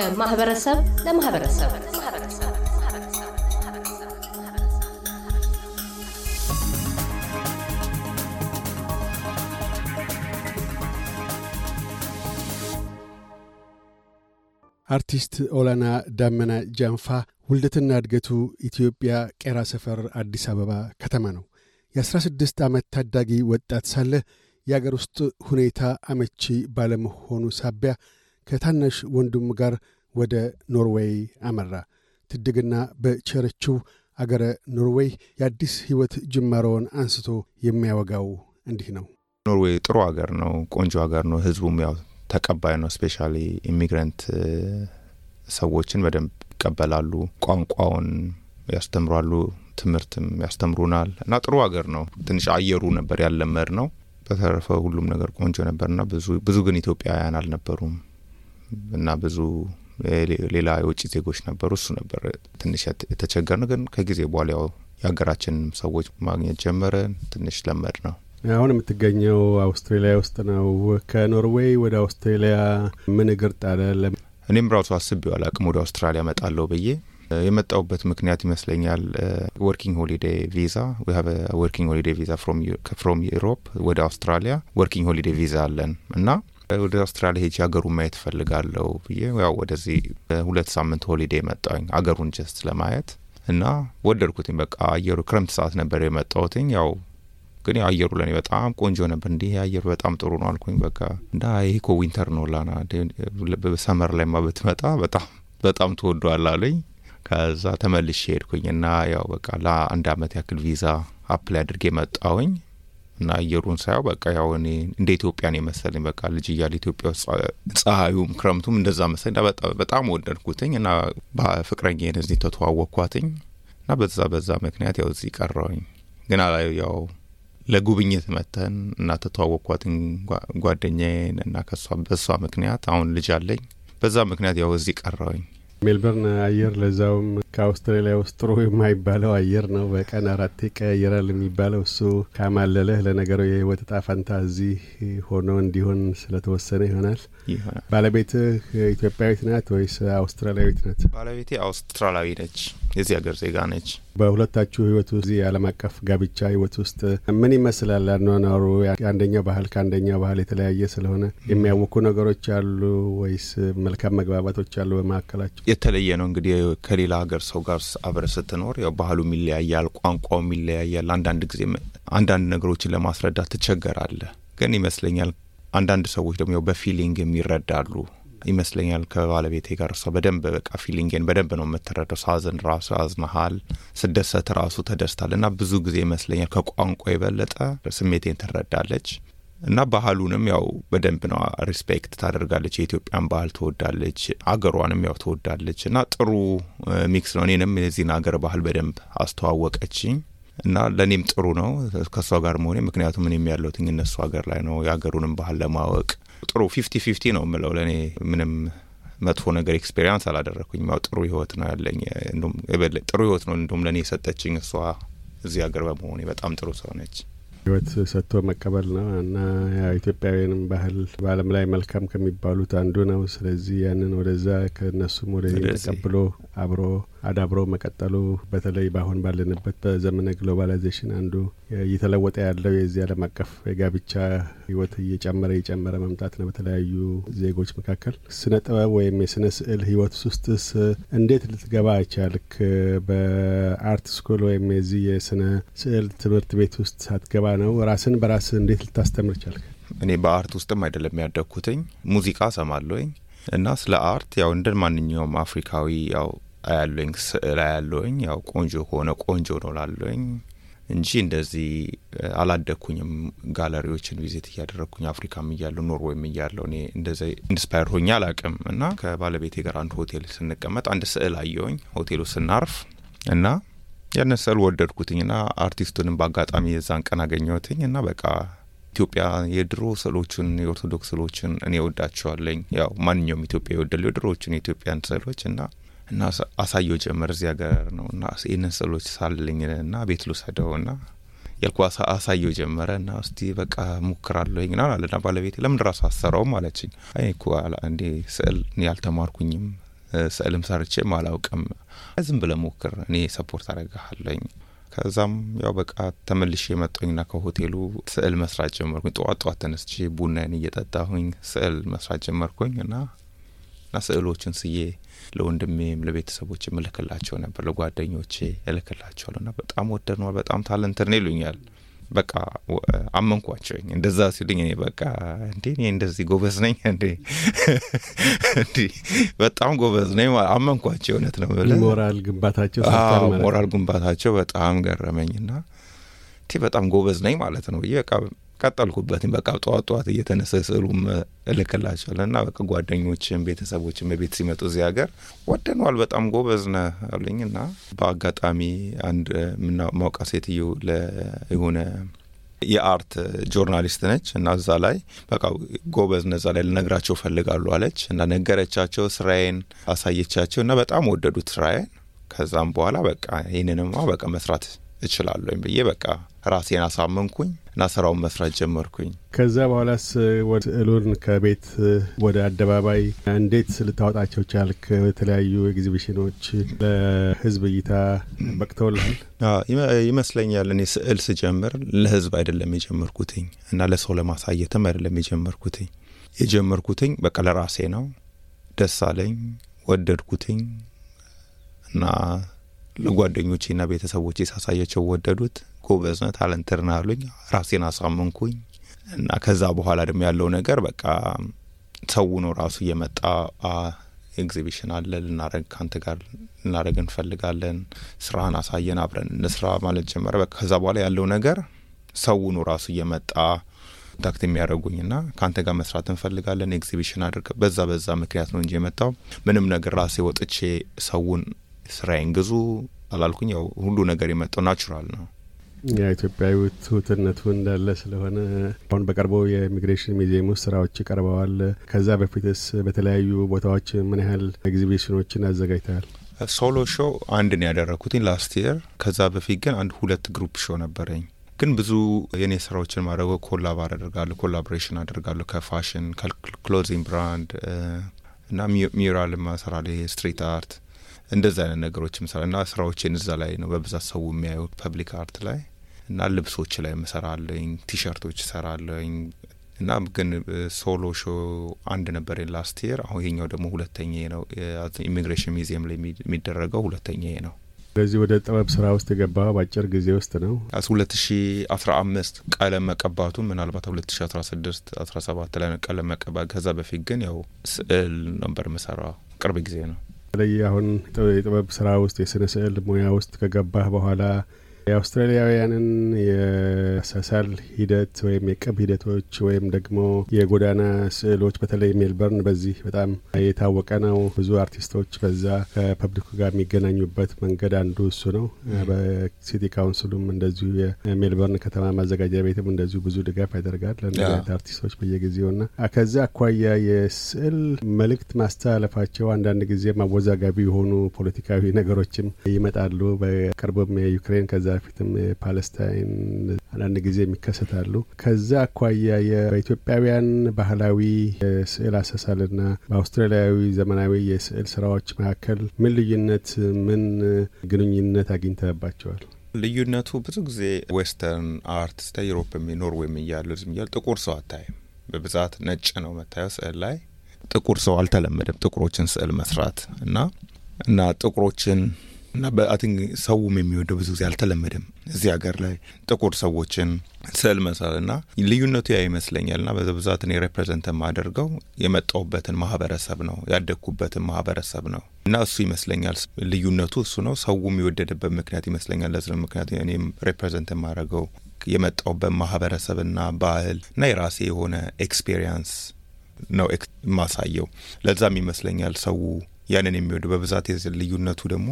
ከማህበረሰብ ለማህበረሰብ አርቲስት ኦላና ዳመና ጃንፋ ውልደትና እድገቱ ኢትዮጵያ ቄራ ሰፈር አዲስ አበባ ከተማ ነው። የ16 ዓመት ታዳጊ ወጣት ሳለ የአገር ውስጥ ሁኔታ አመቺ ባለመሆኑ ሳቢያ ከታናሽ ወንድም ጋር ወደ ኖርዌይ አመራ። ትድግና በቸረችው አገረ ኖርዌይ የአዲስ ሕይወት ጅማሮውን አንስቶ የሚያወጋው እንዲህ ነው። ኖርዌይ ጥሩ ሀገር ነው፣ ቆንጆ ሀገር ነው። ህዝቡም ያው ተቀባይ ነው። specially immigrant ሰዎችን በደንብ ይቀበላሉ። ቋንቋውን ያስተምራሉ፣ ትምህርትም ያስተምሩናል እና ጥሩ ሀገር ነው። ትንሽ አየሩ ነበር ያለመድ ነው። በተረፈ ሁሉም ነገር ቆንጆ ነበርና ብዙ ብዙ ግን ኢትዮጵያውያን አልነበሩም እና ብዙ ሌላ የውጭ ዜጎች ነበሩ። እሱ ነበር ትንሽ የተቸገር ነው። ግን ከጊዜ በኋላ ያው የሀገራችንም ሰዎች ማግኘት ጀመረን። ትንሽ ለመድ ነው። አሁን የምትገኘው አውስትራሊያ ውስጥ ነው። ከኖርዌይ ወደ አውስትራሊያ ምን እግር ጣለ? እኔም ራሱ አስቤው አላቅም ወደ አውስትራሊያ መጣለሁ ብዬ የመጣውበት ምክንያት ይመስለኛል working holiday visa working holiday visa from Europe ወደ አውስትራሊያ working holiday visa አለን እና ወደ አውስትራሊያ ሄጄ ሀገሩን ማየት እፈልጋለሁ ብዬ ያው ወደዚህ ሁለት ሳምንት holiday መጣኝ ሀገሩን just ለማየት እና ወደድኩትኝ። በቃ አየሩ ክረምት ሰዓት ነበር የመጣሁትኝ ያው ግን አየሩ ለእኔ በጣም ቆንጆ ነበር። እንዲህ አየሩ በጣም ጥሩ ነው አልኩኝ። በቃ እንዳ ይሄ እኮ winter ነው ላና summer ላይ ማ ብትመጣ በጣም በጣም ትወዷል አለኝ። ከዛ ተመልሼ ሄድኩኝ እና ያው በቃ ለአንድ አመት ያክል ቪዛ apply አድርጌ መጣሁኝ እና አየሩን ሳያው በቃ ያው እኔ እንደ ኢትዮጵያ ነው የመሰለኝ። በቃ ልጅ እያለ ኢትዮጵያ ውስጥ ፀሐዩም ክረምቱም እንደዛ መሰለኝ። በጣም ወደድኩትኝ እና በፍቅረኛዬን እዚህ ተተዋወቅኳትኝ እና በዛ በዛ ምክንያት ያው እዚህ ቀረውኝ ግን ያው ለጉብኝት መተን እና ተተዋወቅኳትን ጓደኛዬን እና ከሷ በሷ ምክንያት አሁን ልጅ አለኝ። በዛ ምክንያት ያው እዚህ ቀረውኝ። ሜልበርን አየር ለዛውም ከአውስትራሊያ ውስጥ ጥሩ የማይባለው አየር ነው። በቀን አራቴ ቀያይራል የሚባለው እሱ ካማለለህ ለነገሩ የህይወት እጣ ፈንታ እዚህ ሆኖ እንዲሆን ስለተወሰነ ይሆናል። ባለቤትህ ኢትዮጵያዊት ናት ወይስ አውስትራሊያዊት ናት? ባለቤቴ አውስትራሊያዊ ነች፣ የዚህ ሀገር ዜጋ ነች። በሁለታችሁ ህይወት ውስጥ የዓለም አቀፍ ጋብቻ ህይወት ውስጥ ምን ይመስላል አኗኗሩ? የአንደኛው ባህል ከአንደኛው ባህል የተለያየ ስለሆነ የሚያውኩ ነገሮች አሉ ወይስ መልካም መግባባቶች አሉ በመካከላቸው? የተለየ ነው እንግዲህ ከሌላ ሀገር ሰው ጋር አብረ ስትኖር ያው ባህሉም ይለያያል፣ ቋንቋውም ይለያያል። አንዳንድ ጊዜ አንዳንድ ነገሮችን ለማስረዳት ትቸገራለህ። ግን ይመስለኛል አንዳንድ ሰዎች ደግሞ ያው በ feeling የሚረዳሉ ይመስለኛል ከባለቤቴ ጋር እሷ በደንብ በቃ feeling ን በደንብ ነው የምትረዳው። ሳዝን ራሱ ያዝናሃል፣ ስደሰት ራሱ ተደስታል። እና ብዙ ጊዜ ይመስለኛል ከቋንቋ የበለጠ ስሜቴን ትረዳለች እና ባህሉንም ያው በደንብ ነው respect ታደርጋለች። የኢትዮጵያን ባህል ትወዳለች፣ አገሯንም ያው ትወዳለች። እና ጥሩ mix ነው። እኔንም የዚህን ሀገር ባህል በደንብ አስተዋወቀችኝ እና ለእኔም ጥሩ ነው ከእሷ ጋር መሆኔ። ምክንያቱም እኔም ያለሁትኝ እነሱ ሀገር ላይ ነው የሀገሩንም ባህል ለማወቅ ጥሩ fifty fifty ነው የምለው። ለእኔ ምንም መጥፎ ነገር experience አላደረግኩኝም። ያው ጥሩ ህይወት ነው ያለኝ። ጥሩ ህይወት ነው እንዲሁም ለእኔ የሰጠችኝ እሷ እዚህ ሀገር በመሆኔ በጣም ጥሩ ሰው ነች። ህይወት ሰጥቶ መቀበል ነው እና ኢትዮጵያውያንም ባህል በዓለም ላይ መልካም ከሚባሉት አንዱ ነው። ስለዚህ ያንን ወደዛ ከእነሱም ወደ ተቀብሎ አብሮ አዳብሮ መቀጠሉ በተለይ በአሁን ባለንበት በዘመነ ግሎባላይዜሽን አንዱ እየተለወጠ ያለው የዚህ ዓለም አቀፍ የጋብቻ ህይወት እየጨመረ እየጨመረ መምጣት ነው በተለያዩ ዜጎች መካከል። ስነ ጥበብ ወይም የስነ ስዕል ህይወት ውስጥስ እንዴት ልትገባ ቻልክ? በ art school ወይም የዚህ የስነ ስዕል ትምህርት ቤት ውስጥ ሳትገባ ነው ራስን በራስ እንዴት ልታስተምር ቻልክ? እኔ በ art ውስጥም አይደለም ያደግኩትኝ። ሙዚቃ ሰማለሁኝ እና ስለ art ያው እንደ ማንኛውም አፍሪካዊ ያው አያለኝ ስዕል አያለኝ። ያው ቆንጆ ከሆነ ቆንጆ ነው ላለኝ እንጂ እንደዚህ አላደግኩኝም። ጋለሪዎችን visit እያደረግኩኝ አፍሪካም እያለሁ ኖርዌይም እያለሁ እኔ እንደዚህ inspire ሆኜ አላቅም። እና ከባለቤቴ ጋር አንድ ሆቴል ስንቀመጥ አንድ ስዕል አየሁኝ ሆቴሉ ስናርፍ እና ያንን ስዕል ወደድኩትኝ እና አርቲስቱንም በአጋጣሚ የዛን ቀን አገኘሁትኝ እና በቃ ኢትዮጵያ የድሮ ስዕሎችን የኦርቶዶክስ ስዕሎችን እኔ ወዳቸዋለኝ። ያው ማንኛውም ኢትዮጵያ የወደሉ የድሮዎችን የኢትዮጵያን ስዕሎች እና እና አሳየው ጀመር እዚህ ሀገር ነው እና ይህንን ስዕሎች ሳልልኝ እና ቤት ልውሰደው እና ያልኩ አሳየው ጀመረ እና እስቲ በቃ ሞክራለሁኝ ና አለና ባለቤቴ ለምን ራሱ አሰራውም አለችኝ። አይ እኮ እንዴ ስዕል ያልተማርኩኝም ስዕልም ሰርቼም አላውቅም። ዝም ብለህ ሞክር፣ እኔ support አደርግሃለኝ። ከዛም ያው በቃ ተመልሼ የመጣሁኝና ከሆቴሉ ስዕል መስራት ጀመርኩኝ። ጠዋት ጠዋት ተነስቼ ቡናዬን እየጠጣሁኝ ስዕል መስራት ጀመርኩኝ እና እና ስዕሎችን ስዬ ለወንድሜም ለቤተሰቦችም እልክላቸው ነበር፣ ለጓደኞቼ እልክላቸዋለሁ እና በጣም ወደድነዋል፣ በጣም talented ነው ይሉኛል። በቃ አመንኳቸውኝ። እንደዛ ሲሉኝ እኔ በቃ እንዴ እኔ እንደዚህ ጎበዝ ነኝ እንዴ እንዲ በጣም ጎበዝ ነኝ አመንኳቸው። እውነት ነው ብለህ ሞራል ግንባታቸው ሞራል ግንባታቸው በጣም ገረመኝና ቲ በጣም ጎበዝ ነኝ ማለት ነው ብዬ በቃ ቀጠልኩበትኝ። በቃ ጠዋት ጠዋት እየተነሰ ስዕሉም እልክላቸዋለሁ እና በቃ ጓደኞችም ቤተሰቦችም በቤት ሲመጡ እዚህ ሀገር ወደነዋል፣ በጣም ጎበዝ ነህ አሉኝ እና በአጋጣሚ አንድ ማውቃ ሴትዮ የሆነ የ art journalist ነች እና እዛ ላይ በቃ ጎበዝ ነዛ ላይ ልነግራቸው ፈልጋሉ አለች እና ነገረቻቸው። ስራዬን አሳየቻቸው እና በጣም ወደዱት ስራዬን። ከዛም በኋላ በቃ ይህንንማ በቃ መስራት እችላለሁኝ ብዬ በቃ ራሴን አሳመንኩኝ እና ስራውን መስራት ጀመርኩኝ። ከዛ በኋላስ ስዕሉን ከቤት ወደ አደባባይ እንዴት ልታወጣቸው ቻልክ? የተለያዩ ኤግዚቢሽኖች ለህዝብ እይታ በቅተውልሃል? ይመስለኛል። እኔ ስዕል ስጀምር ለህዝብ አይደለም የጀመርኩትኝ እና ለሰው ለማሳየትም አይደለም የጀመርኩትኝ። የጀመርኩትኝ በቃ ለራሴ ነው። ደስ አለኝ፣ ወደድኩትኝ እና ለጓደኞቼና ቤተሰቦቼ ሳሳያቸው ወደዱት። ጎበዝ ነህ፣ ታለንትር ነህ አሉኝ። ራሴን አሳመንኩኝ እና ከዛ በኋላ ደግሞ ያለው ነገር በቃ ሰው ነው ራሱ እየመጣ ኤግዚቢሽን አለ ልናረግ ከአንተ ጋር ልናረግ እንፈልጋለን፣ ስራህን አሳየን፣ አብረን እንስራ ማለት ጀመረ። በቃ ከዛ በኋላ ያለው ነገር ሰው ነው ራሱ እየመጣ contact የሚያደርጉኝ ና ከአንተ ጋር መስራት እንፈልጋለን ኤግዚቢሽን አድርገ በዛ በዛ ምክንያት ነው እንጂ የመጣው ምንም ነገር ራሴ ወጥቼ ሰውን ስራዬን ግዙ አላልኩኝ። ያው ሁሉ ነገር የመጣው natural ነው። የኢትዮጵያዊ ትሁትነቱ እንዳለ ስለሆነ አሁን በቅርቡ የኢሚግሬሽን ሙዚየም ውስጥ ስራዎች ቀርበዋል። ከዛ በፊትስ በተለያዩ ቦታዎች ምን ያህል ኤግዚቢሽኖችን አዘጋጅተሃል? solo show አንድን ያደረግኩትኝ last year። ከዛ በፊት ግን አንድ ሁለት group show ነበረኝ። ግን ብዙ የኔ ስራዎችን ማድረገው collab አደርጋለሁ፣ collaboration አደርጋለሁ ከፋሽን ከ clothing brand እና mural ማሰራለ street art እንደዚ አይነት ነገሮች ምሰራ እና ስራዎችን እዛ ላይ ነው በብዛት ሰው የሚያዩ public art ላይ እና ልብሶች ላይ ምሰራለኝ፣ ቲሸርቶች እሰራለኝ እና ግን solo show አንድ ነበር last year። አሁን ይሄኛው ደግሞ ሁለተኛ ነው። ኢሚግሬሽን ሙዚየም ላይ የሚደረገው ሁለተኛ ነው። ስለዚህ ወደ ጥበብ ስራ ውስጥ የገባው በአጭር ጊዜ ውስጥ ነው። ሁለት ሺ አስራ አምስት ቀለም መቀባቱ ምናልባት ሁለት ሺ አስራ ስድስት አስራ ሰባት ላይ ቀለም መቀባት። ከዛ በፊት ግን ያው ስዕል ነበር ምሰራው ቅርብ ጊዜ ነው። በተለይ አሁን የጥበብ ስራ ውስጥ የስነ ስዕል ሙያ ውስጥ ከገባህ በኋላ የአውስትራሊያውያንን የአሳሳል ሂደት ወይም የቅብ ሂደቶች ወይም ደግሞ የጎዳና ስዕሎች በተለይ ሜልበርን በዚህ በጣም የታወቀ ነው። ብዙ አርቲስቶች በዛ ከፐብሊኩ ጋር የሚገናኙበት መንገድ አንዱ እሱ ነው። በሲቲ ካውንስሉም እንደዚሁ የሜልበርን ከተማ ማዘጋጃ ቤትም እንደዚሁ ብዙ ድጋፍ ያደርጋል ለእንዲህ አርቲስቶች በየጊዜው ና ከዛ አኳያ የስዕል መልእክት ማስተላለፋቸው አንዳንድ ጊዜ አወዛጋቢ የሆኑ ፖለቲካዊ ነገሮችም ይመጣሉ። በቅርቡም የዩክሬን ከዛ በፊትም የፓለስታይን አንዳንድ ጊዜ የሚከሰታሉ። ከዛ አኳያ በኢትዮጵያውያን ባህላዊ የስዕል አሳሳልና በአውስትራሊያዊ ዘመናዊ የስዕል ስራዎች መካከል ምን ልዩነት፣ ምን ግንኙነት አግኝተባቸዋል? ልዩነቱ ብዙ ጊዜ western art Europe ኖርዌይም እያሉ እያሉ ጥቁር ሰው አታይም። በብዛት ነጭ ነው መታየው ስዕል ላይ ጥቁር ሰው አልተለመደም። ጥቁሮችን ስዕል መስራት እና እና ጥቁሮችን እና በአትን ሰውም የሚወደው ብዙ ጊዜ አልተለመደም እዚህ ሀገር ላይ ጥቁር ሰዎችን ስዕል መሳል እና ልዩነቱ ያ ይመስለኛል። እና በብዛት እኔ ሬፕሬዘንት የማደርገው የመጣሁበትን ማህበረሰብ ነው ያደግኩበትን ማህበረሰብ ነው እና እሱ ይመስለኛል ልዩነቱ እሱ ነው። ሰውም የወደደበት ምክንያት ይመስለኛል። ለዚህ ምክንያት እኔም ሬፕሬዘንት የማደርገው የመጣሁበት ማህበረሰብና ባህል እና የራሴ የሆነ experience ነው የማሳየው። ለዛም ይመስለኛል ሰው ያንን የሚወደው በብዛት ልዩነቱ ደግሞ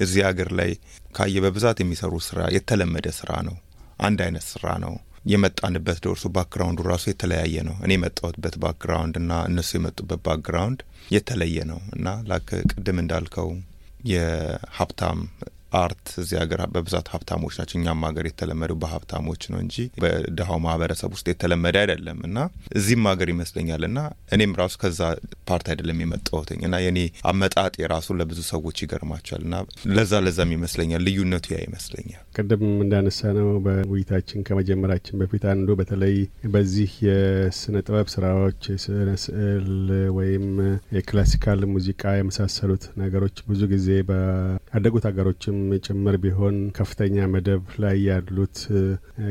እዚህ ሀገር ላይ ካየ በብዛት የሚሰሩ ስራ የተለመደ ስራ ነው። አንድ አይነት ስራ ነው። የመጣንበት ደርሶ background ኡ ራሱ የተለያየ ነው። እኔ የመጣሁበት background እና እነሱ የመጡበት background የተለየ ነው እና ልክ ቅድም እንዳልከው የሀብታም art እዚህ ሀገር በብዛት ሀብታሞች ናቸው። እኛም ሀገር የተለመደው በሀብታሞች ነው እንጂ በድሃው ማህበረሰብ ውስጥ የተለመደ አይደለም እና እዚህም ሀገር ይመስለኛል እና እኔም ራሱ ከዛ part አይደለም የመጣሁትኝ እና የኔ አመጣጥ የራሱ ለብዙ ሰዎች ይገርማቸዋል እና ለዛ ለዛም ይመስለኛል ልዩነቱ ያ ይመስለኛል። ቅድም እንዳነሳ ነው በውይይታችን ከመጀመራችን በፊት አንዱ በተለይ በዚህ የስነ ጥበብ ስራዎች የስነ ስዕል ወይም የክላሲካል ሙዚቃ የመሳሰሉት ነገሮች ብዙ ጊዜ በአደጉት ሀገሮችም ጭምር ቢሆን ከፍተኛ መደብ ላይ ያሉት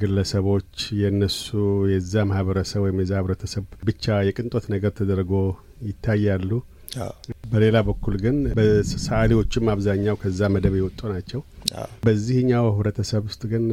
ግለሰቦች የነሱ የዛ ማህበረሰብ ወይም የዛ ህብረተሰብ ብቻ የቅንጦት ነገር ተደርጎ ይታያሉ። በሌላ በኩል ግን በሰዓሊዎችም አብዛኛው ከዛ መደብ የወጡ ናቸው። በዚህኛው ህብረተሰብ ውስጥ ግን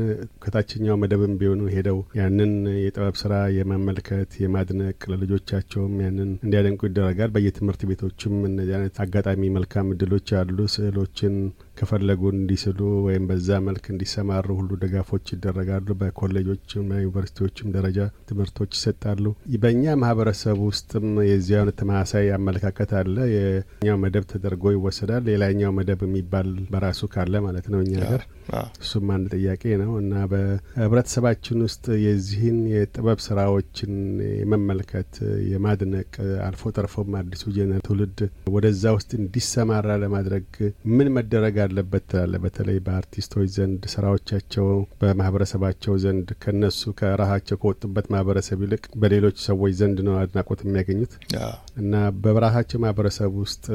ከታችኛው መደብም ቢሆኑ ሄደው ያንን የጥበብ ስራ የማመልከት የማድነቅ ለልጆቻቸውም ያንን እንዲያደንቁ ይደረጋል። በየትምህርት ቤቶችም እነዚህ አይነት አጋጣሚ መልካም እድሎች ያሉ ስዕሎችን ከፈለጉ እንዲስሉ ወይም በዛ መልክ እንዲሰማሩ ሁሉ ድጋፎች ይደረጋሉ። በኮሌጆችም ዩኒቨርሲቲዎችም ደረጃ ትምህርቶች ይሰጣሉ። በእኛ ማህበረሰብ ውስጥም የዚህ አይነት ተመሳሳይ አመለካከት አለ። የኛው መደብ ተደርጎ ይወሰዳል። ሌላኛው መደብ የሚባል በራሱ ካለ ማለት ነው እኛ ሀገር እሱም አንድ ጥያቄ ነው እና በህብረተሰባችን ውስጥ የዚህን የጥበብ ስራዎችን የመመልከት የማድነቅ አልፎ ተርፎም አዲሱ ጀነር ትውልድ ወደዛ ውስጥ እንዲሰማራ ለማድረግ ምን መደረግ አለበት ትላለ? በተለይ በአርቲስቶች ዘንድ ስራዎቻቸው በማህበረሰባቸው ዘንድ ከነሱ ከራሳቸው ከወጡበት ማህበረሰብ ይልቅ በሌሎች ሰዎች ዘንድ ነው አድናቆት የሚያገኙት እና በራሳቸው ማህበረሰብ ውስጥ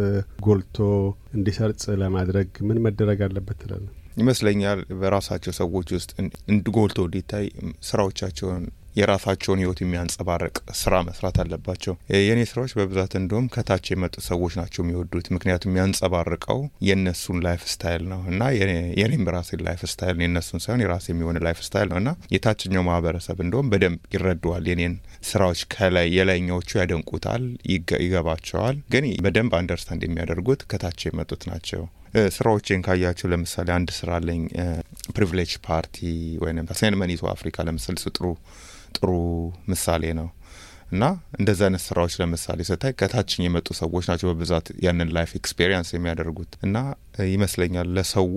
ጎልቶ እንዲሰርጽ ለማድረግ ምን መደረግ አለበት ትላለ? ይመስለኛል በራሳቸው ሰዎች ውስጥ እንድጎልቶ እንዲታይ ስራዎቻቸውን የራሳቸውን ህይወት የሚያንጸባርቅ ስራ መስራት አለባቸው። የእኔ ስራዎች በብዛት እንደውም ከታች የመጡ ሰዎች ናቸው የሚወዱት። ምክንያቱም የሚያንጸባርቀው የእነሱን lifestyle ነው እና የኔም ራሴን lifestyle የእነሱን ሳይሆን የራሴ የሚሆን lifestyle ነው እና የታችኛው ማህበረሰብ እንደውም በደንብ ይረዱዋል። የኔን ስራዎች ከላይ የላይኛዎቹ ያደንቁታል፣ ይገባቸዋል። ግን በደንብ understand የሚያደርጉት ከታች የመጡት ናቸው። ስራዎቼን ካያቸው ለምሳሌ አንድ ስራ አለኝ privilege party ወይም send money to Africa ለምሳሌ ጥሩ ጥሩ ምሳሌ ነው እና እንደዚህ አይነት ስራዎች ለምሳሌ ስታይ ከታችኝ የመጡ ሰዎች ናቸው በብዛት ያንን life experience የሚያደርጉት እና ይመስለኛል ለሰው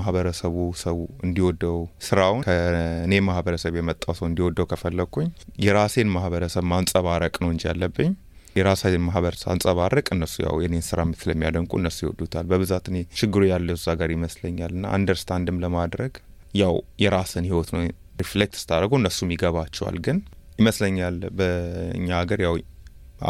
ማህበረሰቡ ሰው እንዲወደው ስራውን ከእኔ ማህበረሰብ የመጣው ሰው እንዲወደው ከፈለግኩኝ የራሴን ማህበረሰብ ማንጸባረቅ ነው እንጂ ያለብኝ የራሳችን ማህበረሰብ አንጸባረቅ እነሱ ያው የኔን ስራ ስለሚያደንቁ እነሱ ይወዱታል። በብዛት እኔ ችግሩ ያለው እዛ ጋር ይመስለኛል እና understand ም ለማድረግ ያው የራስን ህይወት ነው reflect ስታደርጉ እነሱም ይገባቸዋል። ግን ይመስለኛል በእኛ ሀገር ያው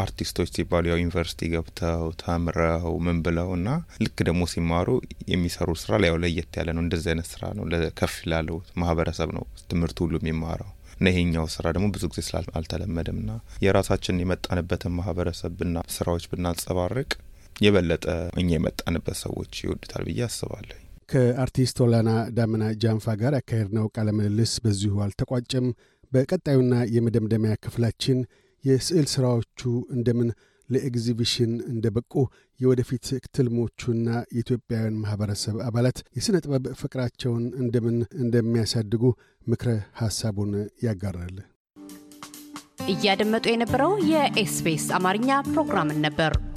አርቲስቶች ሲባሉ ያው ዩኒቨርሲቲ ገብተው ተምረው ምን ብለው እና ልክ ደግሞ ሲማሩ የሚሰሩ ስራ ላይ ያው ለየት ያለ ነው። እንደዚህ አይነት ስራ ነው ለከፍ ላለው ማህበረሰብ ነው ትምህርቱ ሁሉ የሚማረው እና ይሄኛው ስራ ደግሞ ብዙ ጊዜ ስላል አልተለመደም ና የራሳችን የመጣንበትን ማህበረሰብ ብና ስራዎች ብናንጸባርቅ የበለጠ እኛ የመጣንበት ሰዎች ይወዱታል ብዬ አስባለሁ። ከአርቲስት ኦላና ዳመና ጃንፋ ጋር ያካሄድነው ቃለ ምልልስ በዚሁ አልተቋጨም። በቀጣዩና የመደምደሚያ ክፍላችን የስዕል ሥራዎቹ እንደምን ለኤግዚቢሽን እንደ በቁ የወደፊት ትልሞቹና የኢትዮጵያውያን ማኅበረሰብ አባላት የሥነ ጥበብ ፍቅራቸውን እንደምን እንደሚያሳድጉ ምክረ ሐሳቡን ያጋራል። እያደመጡ የነበረው የኤስቢኤስ አማርኛ ፕሮግራምን ነበር።